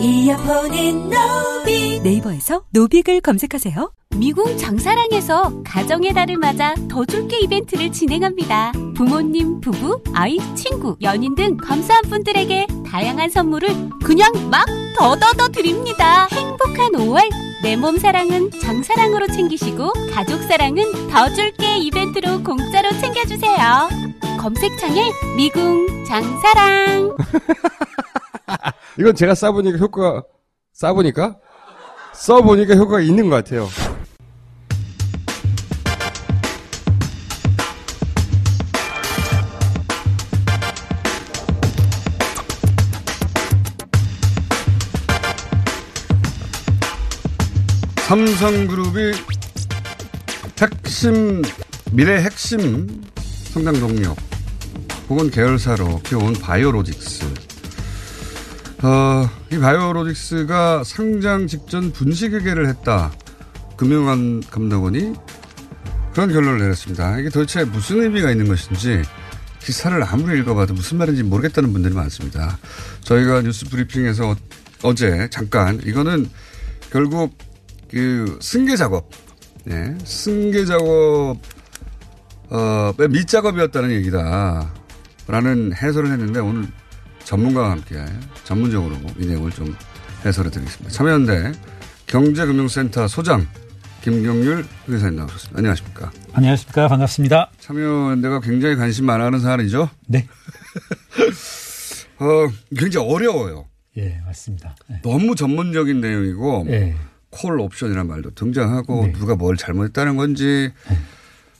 이어폰인 노빅. 네이버에서 노빅을 검색하세요. 미궁 장사랑에서 가정의 달을 맞아 더 줄게 이벤트를 진행합니다. 부모님, 부부, 아이, 친구, 연인 등 감사한 분들에게 다양한 선물을 그냥 막 더더더 드립니다. 행복한 5월 내 몸 사랑은 장사랑으로 챙기시고 가족 사랑은 더 줄게 이벤트로 공짜로 챙겨주세요. 검색창에 미궁 장사랑 이건 제가 써보니까 효과가, 써보니까? 써보니까 효과가 있는 것 같아요. 삼성그룹이 핵심 미래 핵심 성장 동력 혹은 계열사로 키워온 바이오로직스. 어, 이 바이오로직스가 상장 직전 분식회계를 했다. 금융감 감독원이 그런 결론을 내렸습니다. 이게 도대체 무슨 의미가 있는 것인지 기사를 아무리 읽어봐도 무슨 말인지 모르겠다는 분들이 많습니다. 저희가 뉴스 브리핑에서 어제 잠깐 이거는 결국 그 승계 작업, 예, 승계 작업, 어, 밑작업이었다는 얘기다. 라는 해설을 했는데 오늘 전문가와 함께 전문적으로 이 내용을 좀 해설해 드리겠습니다. 참여연대 경제금융센터 소장 김경률 회사님 나오셨습니다. 안녕하십니까. 안녕하십니까. 반갑습니다. 참여연대가 굉장히 관심 많아 하는 사안이죠? 네. 어, 굉장히 어려워요. 예, 맞습니다. 네. 너무 전문적인 내용이고, 예. 콜 옵션이라는 말도 등장하고, 네. 누가 뭘 잘못했다는 건지,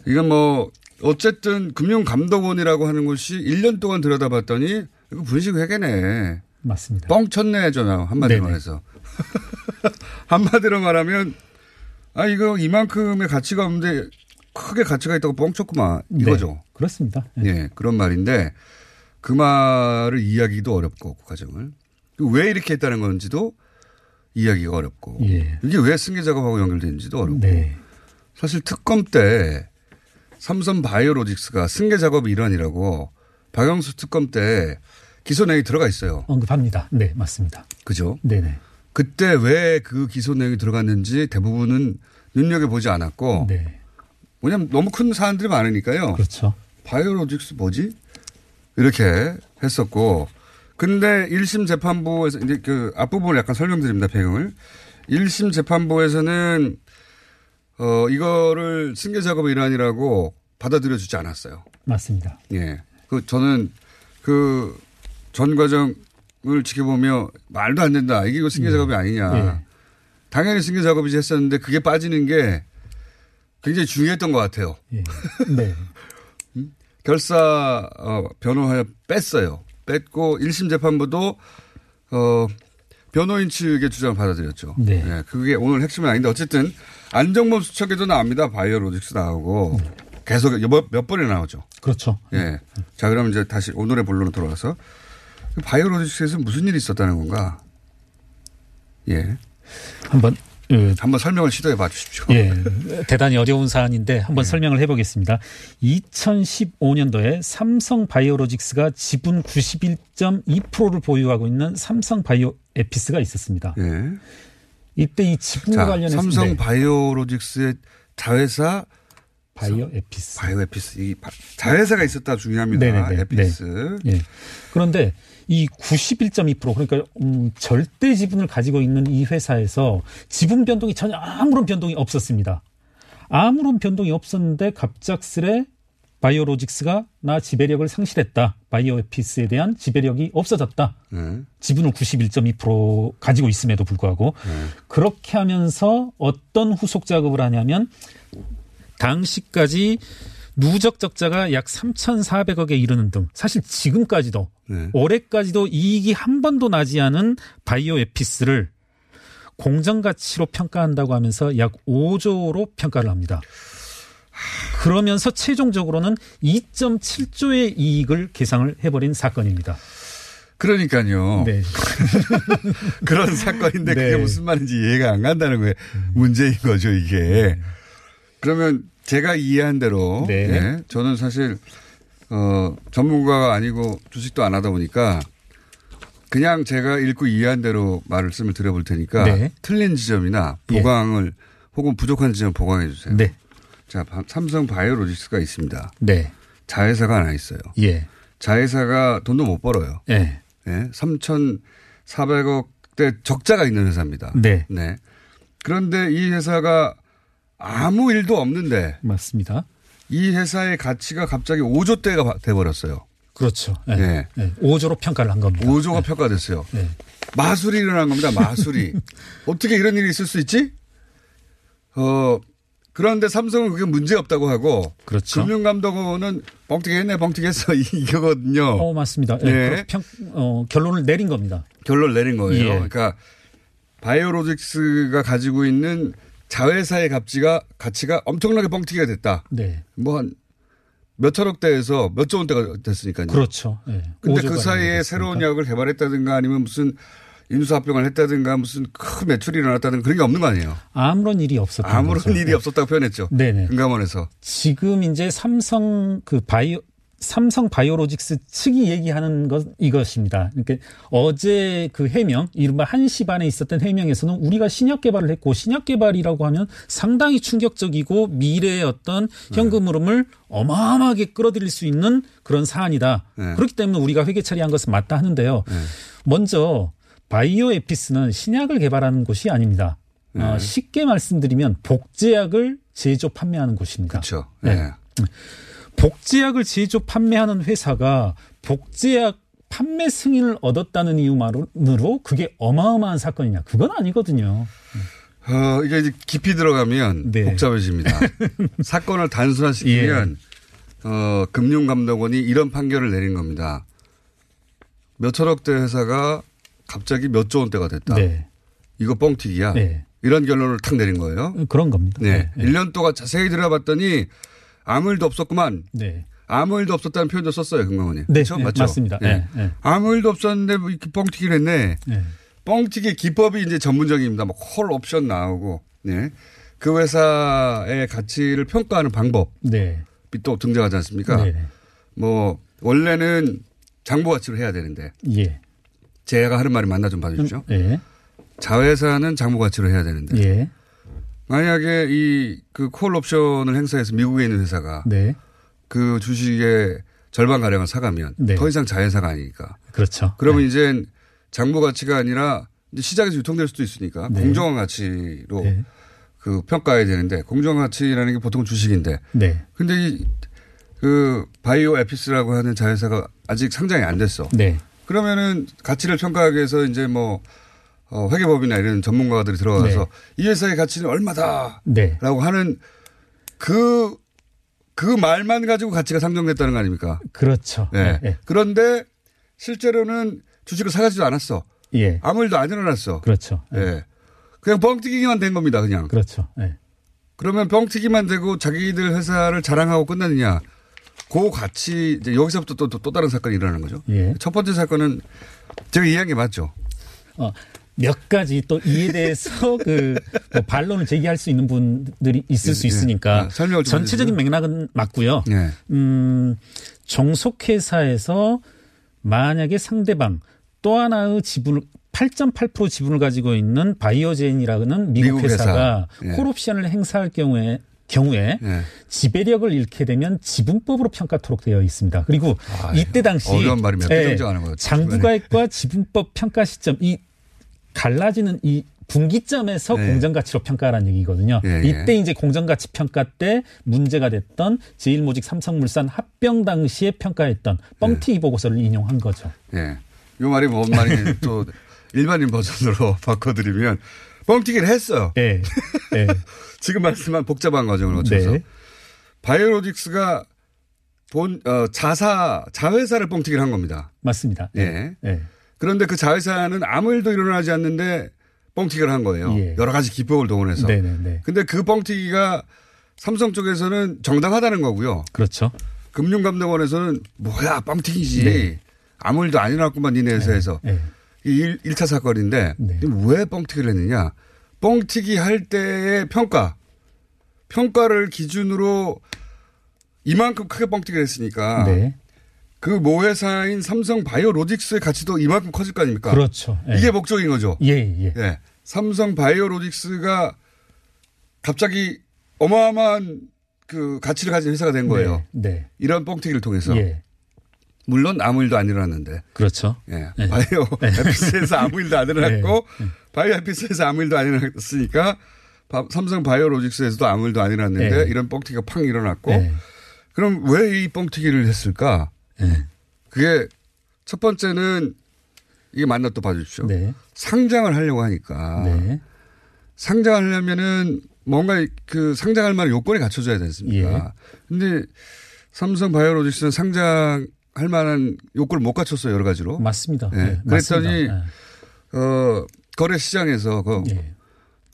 이건 뭐, 어쨌든 금융감독원이라고 하는 곳이 1년 동안 들여다봤더니, 이거 분식회계네. 맞습니다. 뻥쳤네, 전화. 한마디로 네네. 말해서. 한마디로 말하면, 아, 이거 이만큼의 가치가 없는데, 크게 가치가 있다고 뻥쳤구만. 이거죠. 네, 그렇습니다. 예, 그런 말인데 그 말을 이해하기도 어렵고 그 과정을 왜 이렇게 했다는 건지도 이야기가 어렵고 예. 이게 왜 승계 작업하고 연결되는지도 어렵고 네. 사실 특검 때 삼성 바이오로직스가 승계 작업의 일환이라고 박영수 특검 때 기소 내용이 들어가 있어요. 언급합니다. 네, 맞습니다. 그죠? 네네. 그때 왜 그 기소 내용이 들어갔는지 대부분은 눈여겨보지 않았고 네. 왜냐면 너무 큰 사안들이 많으니까요. 그렇죠. 바이오로직스 뭐지? 이렇게 했었고 근데 1심 재판부에서 이제 그 앞부분을 약간 설명드립니다. 배경을. 1심 재판부에서는 어 이거를 승계 작업의 일환이라고 받아들여 주지 않았어요. 맞습니다. 예. 그 저는 그 전 과정을 지켜보며 말도 안 된다. 이게 이거 승계 작업이 아니냐. 예. 당연히 승계 작업이지 했었는데 그게 빠지는 게 굉장히 중요했던 것 같아요. 예. 네. 결사 어, 변호하 뺐어요. 뺐고 1심 재판부도 어, 변호인 측의 주장을 받아들였죠. 네. 예, 그게 오늘 핵심은 아닌데 어쨌든 안정범 수척에도 나옵니다. 바이오 로직스 나오고 계속 몇, 몇 번이나 나오죠. 그렇죠. 예. 자, 그럼 이제 다시 오늘의 본론으로 돌아가서 바이오로직스에서 무슨 일이 있었다는 건가? 예. 한번 그, 한번 설명을 시도해 봐 주십시오. 예, 대단히 어려운 사안인데 한번 설명을 해 보겠습니다. 2015년도에 삼성 바이오로직스가 지분 91.2%를 보유하고 있는 삼성 바이오 에피스가 있었습니다. 예. 이때 이 지분과 자, 관련해서 삼성 네. 바이오로직스의 자회사 바이오 에피스. 바이오 에피스. 이 바- 자회사가 있었다 중요합니다. 네네네. 에피스. 예. 그런데 이 91.2% 그러니까 음, 절대 지분을 가지고 있는 이 회사에서 지분 변동이 전혀 아무런 변동이 없었습니다. 아무런 변동이 없었는데 갑작스레 바이오로직스가 나 지배력을 상실했다. 바이오에피스에 대한 지배력이 없어졌다. 네. 지분을 91.2% 가지고 있음에도 불구하고 그렇게 하면서 어떤 후속 작업을 하냐면 당시까지 누적 적자가 약 3,400억에 이르는 등 사실 지금까지도 네. 올해까지도 이익이 한 번도 나지 않은 바이오 에피스를 공정 가치로 평가한다고 하면서 약 5조로 평가를 합니다. 그러면서 최종적으로는 2.7조의 이익을 계상을 해버린 사건입니다. 그러니까요. 네. 그런 사건인데 네. 그게 무슨 말인지 이해가 안 간다는 거예요. 문제인 거죠, 이게. 그러면 제가 이해한 대로 네. 예, 저는 사실 어, 전문가가 아니고 주식도 안 하다 보니까 그냥 제가 읽고 이해한 대로 말씀을 드려볼 테니까 네. 틀린 지점이나 보강을 혹은 부족한 지점 보강해 주세요. 네. 자, 바- 삼성 바이오로직스가 있습니다. 네. 자회사가 하나 있어요. 예. 자회사가 돈도 못 벌어요. 예. 예, 3,400억 대 적자가 있는 회사입니다. 네. 그런데 이 회사가 아무 일도 없는데 맞습니다. 이 회사의 가치가 갑자기 5조 대가 돼버렸어요. 그렇죠. 예. 네. 예. 5조로 평가를 한 겁니다. 5조가 평가됐어요. 네. 마술이 일어난 겁니다. 마술이. 어떻게 이런 일이 있을 수 있지? 어, 그런데 삼성은 그게 문제 없다고 하고. 그렇죠. 금융감독원은 뻥튀기 했네, 뻥튀기 했어. 이- 이거거든요. 어, 맞습니다. 예. 네. 평, 어, 결론을 내린 겁니다. 결론 내린 거예요. 예. 그러니까 바이오로직스가 가지고 있는 자회사의 가치가 가치가 엄청나게 뻥튀기가 됐다. 네. 뭐한 몇 천억 대에서 몇 조 원대가 됐으니까요. 그렇죠. 예. 근데 5조 그 사이에. 새로운 약을 개발했다든가 아니면 무슨 인수합병을 했다든가 무슨 큰 매출이 일어났다든가 그런 게 없는 거 아니에요. 아무런 일이 없었던 아무런 거죠. 일이 예. 없었다고 표현했죠. 네네. 금감원에서. 지금 이제 삼성 그 바이오 삼성 바이오로직스 측이 얘기하는 것 이것입니다. 그러니까 어제 그 해명, 이른바 1시 반에 있었던 해명에서는 우리가 신약 개발을 했고 신약 개발이라고 하면 상당히 충격적이고 미래의 어떤 현금 흐름을 어마어마하게 끌어들일 수 있는 그런 사안이다. 네. 그렇기 때문에 우리가 회계 처리한 것은 맞다 하는데요. 먼저 바이오 에피스는 신약을 개발하는 곳이 아닙니다. 어, 네. 쉽게 말씀드리면 복제약을 제조 판매하는 곳입니다. 그렇죠. 네. 네. 복제약을 제조 판매하는 회사가 복제약 판매 승인을 얻었다는 이유만으로 그게 어마어마한 사건이냐? 그건 아니거든요. 어, 이게 이제 깊이 들어가면 네. 복잡해집니다. 사건을 단순화시키면 예. 어, 금융감독원이 이런 판결을 내린 겁니다. 몇 천억대 회사가 갑자기 몇 조 원대가 됐다. 네. 이거 뻥튀기야. 네. 이런 결론을 탁 내린 거예요. 그런 겁니다. 네. 1년 동안 자세히 들어봤더니 아무 일도 없었구만. 네. 아무 일도 없었다는 표현도 썼어요, 금감원이. 네, 그렇죠? 네, 맞죠? 맞습니다. 네, 네. 아무 일도 없었는데 뭐 이렇게 뻥튀기를 했네. 네. 뻥튀기 기법이 이제 전문적입니다. 뭐 콜 옵션 나오고, 네. 그 회사의 가치를 평가하는 방법이 네. 또 등장하지 않습니까? 네. 뭐 원래는 장부 가치로 해야 되는데 예. 제가 하는 말이 맞나 좀 봐주십시오. 예. 자회사는 장부 가치로 해야 되는데 예. 만약에 이 그 콜 옵션을 행사해서 미국에 있는 회사가 네. 그 주식의 절반 가량을 사가면 네. 더 이상 자회사가 아니니까. 그렇죠. 그러면 이제 장부 가치가 아니라 이제 시장에서 유통될 수도 있으니까 네. 공정한 가치로 네. 그 평가해야 되는데 공정한 가치라는 게 보통 주식인데 네. 근데 이 그 바이오 에피스라고 하는 자회사가 아직 상장이 안 됐어. 네. 그러면은 가치를 평가하기 위해서 이제 뭐 어, 회계법이나 이런 전문가들이 들어가서 이 회사의 가치는 얼마다 네. 라고 하는 그, 그 말만 가지고 가치가 상정됐다는 거 아닙니까? 그렇죠. 예. 예. 그런데 실제로는 주식을 사가지도 않았어. 예. 아무 일도 안 일어났어. 그렇죠. 예. 그냥 뻥튀기기만 된 겁니다, 그냥. 그렇죠. 예. 그러면 뻥튀기만 되고 자기들 회사를 자랑하고 끝났느냐. 그 가치, 이제 여기서부터 또, 또, 또 다른 사건이 일어나는 거죠. 예. 첫 번째 사건은 제가 이해한 게 맞죠. 어, 몇 가지 또 이에 대해서 그 뭐 반론을 제기할 수 있는 분들이 있을 수 예, 있으니까 아, 설명을 좀 전체적인 맥락은 맞고요. 예. 음, 종속회사에서 만약에 상대방 또 하나의 지분을 8.8% 지분을 가지고 있는 바이오젠이라는 미국, 미국 회사가 회사. 예. 콜옵션을 행사할 경우에 경우에 예. 지배력을 잃게 되면 지분법으로 평가토록 되어 있습니다. 그리고 아, 이때 당시 예. 장부가액과 지분법 평가 시점 이 갈라지는 이 분기점에서 네. 공정가치로 평가하라는 얘기거든요. 예, 예. 이때 이제 공정가치 평가 때 문제가 됐던 제일모직 삼성물산 합병 당시에 평가했던 뻥튀기 보고서를 인용한 거죠. 예. 요 말이 뭔 말인지 또 일반인 버전으로 바꿔드리면 뻥튀기를 했어요. 예. 예. 지금 말씀한 복잡한 과정을 거쳐서 네. 바이오로직스가 본 어, 자사 자회사를 뻥튀기를 한 겁니다. 맞습니다. 예. 예. 그런데 그 자회사는 아무 일도 일어나지 않는데 뻥튀기를 한 거예요. 예. 여러 가지 기법을 동원해서. 네네네. 근데 그 뻥튀기가 삼성 쪽에서는 정당하다는 거고요. 그렇죠. 금융감독원에서는 뭐야 뻥튀기지. 네. 아무 일도 안 일어났구만 니네 회사에서. 예. 이 1, 1차 사건인데 네. 왜 뻥튀기를 했느냐. 뻥튀기 할 때의 평가. 평가를 기준으로 이만큼 크게 뻥튀기를 했으니까 네. 그 모회사인 삼성 바이오로직스의 가치도 이만큼 커질 거 아닙니까? 그렇죠. 예. 이게 목적인 거죠. 예, 예. 예. 삼성 바이오로직스가 갑자기 어마어마한 그 가치를 가진 회사가 된 거예요. 네. 네. 이런 뻥튀기를 통해서. 예. 물론 아무 일도 안 일어났는데. 그렇죠. 예. 네. 바이오 에피스에서 아무 일도 안 일어났고 네. 바이오 에피스에서 아무 일도 안 일어났으니까 바- 삼성 바이오로직스에서도 아무 일도 안 일어났는데 네. 이런 뻥튀기가 팍 일어났고 네. 그럼 왜 이 뻥튀기를 했을까? 네. 그게 첫 번째는 이게 맞나 또 봐주십시오. 네. 상장을 하려고 하니까 네. 상장을 하려면은 뭔가 그 상장할 만한 요건이 갖춰져야 되지 않습니까? 예. 근데 삼성 바이오로직스는 상장할 만한 요건을 못 갖췄어요 여러 가지로. 맞습니다. 예. 네, 그랬더니 맞습니다. 어 거래 시장에서 그 예.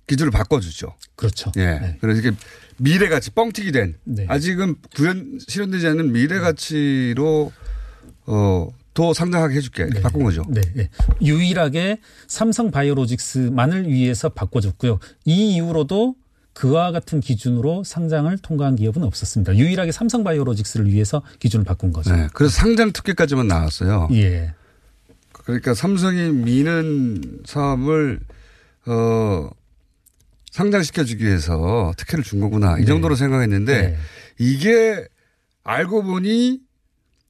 기준을 바꿔주죠. 그렇죠. 예. 네. 그래서 이게 미래 가치 뻥튀기 된 네. 아직은 구현 실현되지 않는 미래 가치로 어 더 상장하게 해줄게 이렇게 바꾼 거죠. 네, 네. 유일하게 삼성 바이오로직스만을 위해서 바꿔줬고요. 이 이후로도 그와 같은 기준으로 상장을 통과한 기업은 없었습니다. 유일하게 삼성 바이오로직스를 위해서 기준을 바꾼 거죠. 네. 그래서 상장 특혜까지만 나왔어요. 예. 그러니까 삼성이 미는 사업을 어 상장시켜주기 위해서 특혜를 준 거구나 이 네. 정도로 생각했는데 네. 이게 알고 보니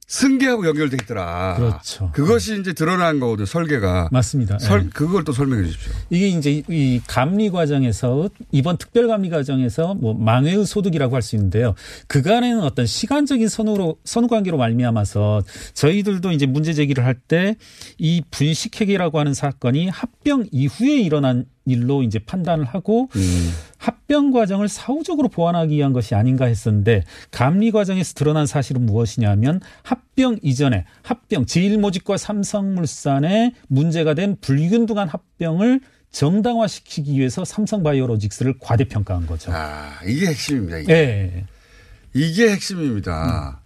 승계하고 연결돼 있더라. 그렇죠. 그것이 이제 드러난 거거든요. 설계가. 맞습니다. 설, 예. 그걸 또 설명해 주십시오. 이게 이제 이 감리 과정에서 이번 특별 감리 과정에서 뭐 망회의 소득이라고 할 수 있는데요. 그간에는 어떤 시간적인 선후로 선후 관계로 말미암아서 저희들도 이제 문제 제기를 할 때 이 분식회계라고 하는 사건이 합병 이후에 일어난 일로 이제 판단을 하고 합병 과정을 사후적으로 보완하기 위한 것이 아닌가 했었는데 감리 과정에서 드러난 사실은 무엇이냐면 합병 이전에 합병 제일모직과 삼성물산에 문제가 된 불균등한 합병을 정당화시키기 위해서 삼성바이오로직스를 과대평가한 거죠. 아, 이게 핵심입니다. 이게, 예. 이게 핵심입니다.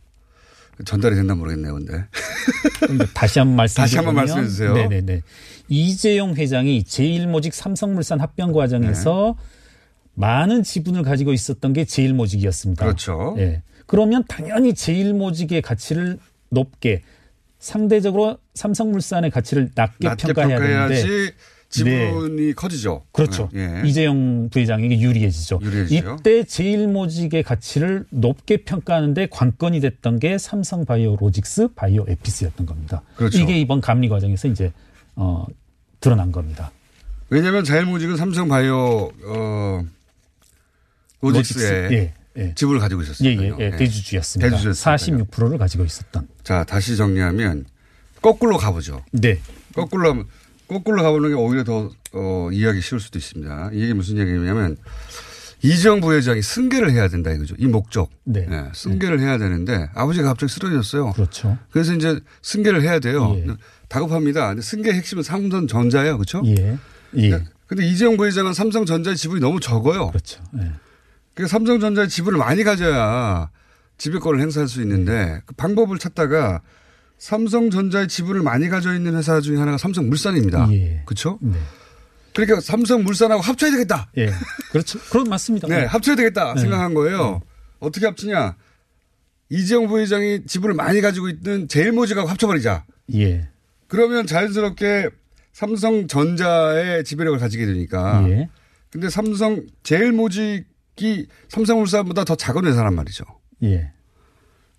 전달이 됐나 모르겠네요, 근데. 근데 다시 한번 말씀드리면 다시 한번 말씀해 주세요. 네네네. 이재용 회장이 제1모직 삼성물산 합병 과정에서 많은 지분을 가지고 있었던 게 제1모직이었습니다. 그렇죠. 예. 그러면 당연히 제1모직의 가치를 높게 상대적으로 삼성물산의 가치를 낮게, 낮게 평가해야 되는데 지분이 커지죠. 그렇죠. 예. 이재용 부회장에게 유리해지죠. 유리해지죠. 이때 제일모직의 가치를 높게 평가하는데 관건이 됐던 게 삼성바이오로직스 바이오에피스였던 겁니다. 그렇죠. 이게 이번 감리 과정에서 이제 어, 드러난 겁니다. 왜냐하면 자일모직은 삼성바이오 어, 로직스의 로직스, 예, 예. 지분을 가지고 있었어요. 예, 예, 예. 대주주였습니다. 대주주였습니다. 46%를 가지고 있었던. 자, 다시 정리하면 거꾸로 가보죠. 네. 거꾸로 거꾸로 가보는 게 오히려 더 어, 이해하기 쉬울 수도 있습니다. 이게 무슨 얘기냐면 이재용 부회장이 승계를 해야 된다 이거죠. 이 목적. 네. 예, 승계를 해야 되는데 아버지가 갑자기 쓰러졌어요. 그렇죠. 그래서 이제 승계를 해야 돼요. 다급합니다. 근데 승계의 핵심은 삼성전자예요. 그렇죠? 예. 예. 근데 이재용 부회장은 삼성전자의 지분이 너무 적어요. 그렇죠. 예. 그러니까 삼성전자의 지분을 많이 가져야 지배권을 행사할 수 있는데 그 방법을 찾다가 삼성전자의 지분을 많이 가져 있는 회사 중에 하나가 삼성물산입니다. 예. 그렇죠? 네. 그러니까 삼성물산하고 합쳐야 되겠다. 예. 그렇죠. 그럼 맞습니다. 네, 합쳐야 되겠다 네. 생각한 거예요. 어떻게 합치냐? 이재용 부회장이 지분을 많이 가지고 있는 제일모직하고 합쳐버리자. 예. 그러면 자연스럽게 삼성전자의 지배력을 가지게 되니까. 예. 근데 삼성 제일 모직이 삼성물산보다 더 작은 회사란 말이죠. 예.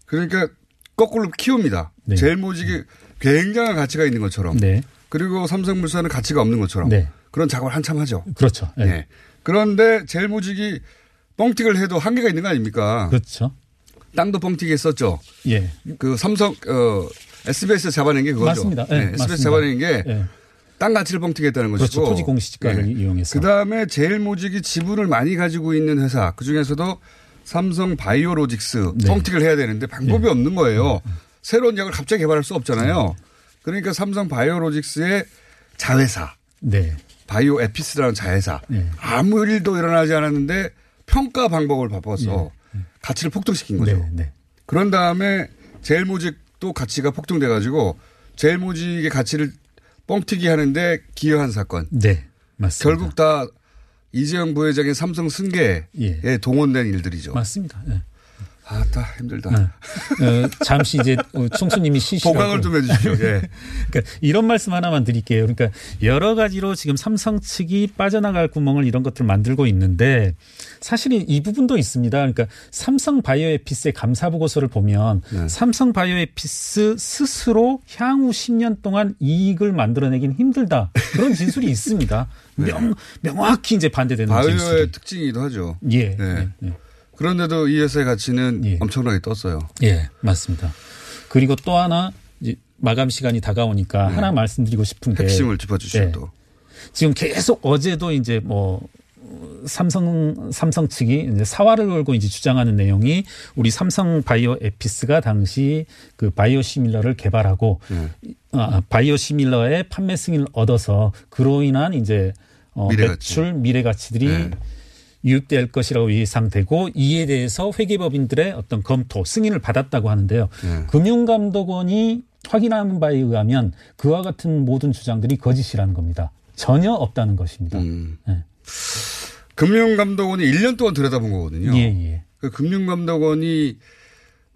그러니까 거꾸로 키웁니다. 네. 제일 모직이 굉장한 가치가 있는 것처럼. 네. 그리고 삼성물산은 가치가 없는 것처럼. 네. 그런 작업을 한참 하죠. 그렇죠. 예. 네. 그런데 제일 모직이 뻥튀기를 해도 한계가 있는 거 아닙니까? 그렇죠. 땅도 뻥튀기 했었죠. 예. 그 삼성, 어, SBS 잡아낸 게 그거죠. 맞습니다. 예, SBS 맞습니다. 잡아낸 게 예. 땅 가치를 뻥튀기 했다는 것이고. 그렇죠. 토지 공시지가를 이용해서. 그 다음에 제일 모직이 지분을 많이 가지고 있는 회사, 그 중에서도 삼성 바이오로직스 네. 뻥튀기를 해야 되는데 방법이 없는 거예요. 새로운 약을 갑자기 개발할 수 없잖아요. 그러니까 삼성 바이오로직스의 자회사, 네. 바이오 에피스라는 자회사. 네. 아무 일도 일어나지 않았는데 평가 방법을 바꿔서 가치를 폭등시킨 거죠. 네. 네. 그런 다음에 제일 모직 도 가치가 폭등돼 가지고 제일 모직의 가치를 뻥튀기 하는데 기여한 사건. 네. 맞습니다. 결국 다 이재용 부회장의 삼성 승계에 예. 동원된 일들이죠. 맞습니다. 예. 아, 다 힘들다. 네. 어, 잠시 이제 어, 총수님이 쉬시라고. 보강을 좀 해주십시오. 예. 그러니까 이런 말씀 하나만 드릴게요. 그러니까 여러 가지로 지금 삼성 측이 빠져나갈 구멍을 이런 것들을 만들고 있는데 사실은 이 부분도 있습니다. 그러니까 삼성 바이오에피스의 감사 보고서를 보면 네. 삼성 바이오에피스 스스로 향후 10년 동안 이익을 만들어내긴 힘들다. 그런 진술이 있습니다. 명, 명확히 이제 반대되는 진술이. 네. 바이오의 특징이기도 하죠. 예. 네. 예. 그런데도 이 회사의 가치는 엄청나게 떴어요. 예, 맞습니다. 그리고 또 하나 마감 시간이 다가오니까 하나 말씀드리고 싶은 게 네. 핵심을 짚어주시죠, 네. 또. 지금 계속 어제도 이제 뭐 삼성 삼성 측이 이제 사활을 걸고 이제 주장하는 내용이 우리 삼성 바이오 에피스가 당시 그 바이오 시밀러를 개발하고 네. 아, 바이오 시밀러의 판매 승인을 얻어서 그로 인한 이제 어, 미래가치. 매출 미래 가치들이 네. 유입될 것이라고 예상되고 이에 대해서 회계법인들의 어떤 검토 승인을 받았다고 하는데요. 네. 금융감독원이 확인한 바에 의하면 그와 같은 모든 주장들이 거짓이라는 겁니다. 전혀 없다는 것입니다. 음. 네. 금융감독원이 1년 동안 들여다본 거거든요. 예, 예. 그 금융감독원이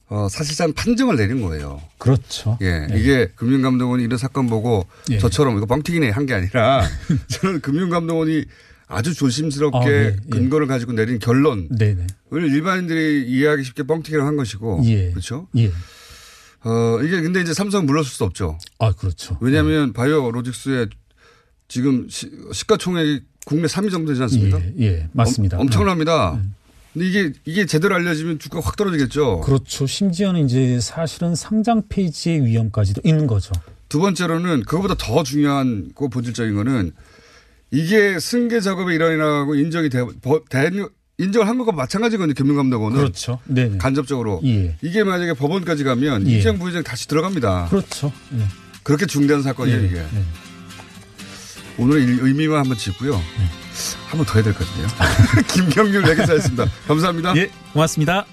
어, 사실상 판정을 내린 거예요. 그렇죠. 예. 예. 이게 금융감독원이 이런 사건 보고 예. 저처럼 이거 뻥튀기네 한 게 아니라 저는 금융감독원이 아주 조심스럽게 아, 예, 예. 근거를 가지고 내린 결론을 네 네. 일반인들이 이해하기 쉽게 뻥튀기를 한 것이고 예. 그렇죠. 예. 어, 이게 근데 이제 삼성 물러설 수 없죠. 아, 그렇죠. 왜냐하면 바이오 로직스의 지금 시, 시가총액이 국내 3위 정도 되지 않습니까? 예, 예, 맞습니다. 엄, 청납니다 근데 이게 이게 제대로 알려지면 주가가 확 떨어지겠죠. 그렇죠. 심지어는 이제 사실은 상장 페이지의 위험까지도 있는 거죠. 두 번째로는 그거보다 더 중요한 고 본질적인 거는 이게 승계 작업에 일환이라고 인정이 돼, 버- 대, 인정을 한 것과 마찬가지거든요. 금융감독원은. 그렇죠. 네. 간접적으로. 예. 이게 만약에 법원까지 가면 예. 이재용 부회장 다시 들어갑니다. 그렇죠. 예. 그렇게 중대한 사건이에요, 예, 이게. 예. 오늘 의- 의미만 한번 짚고요. 한번 더 해야 될 것 같은데요. 김경률 내기사였습니다. 감사합니다. 예, 고맙습니다.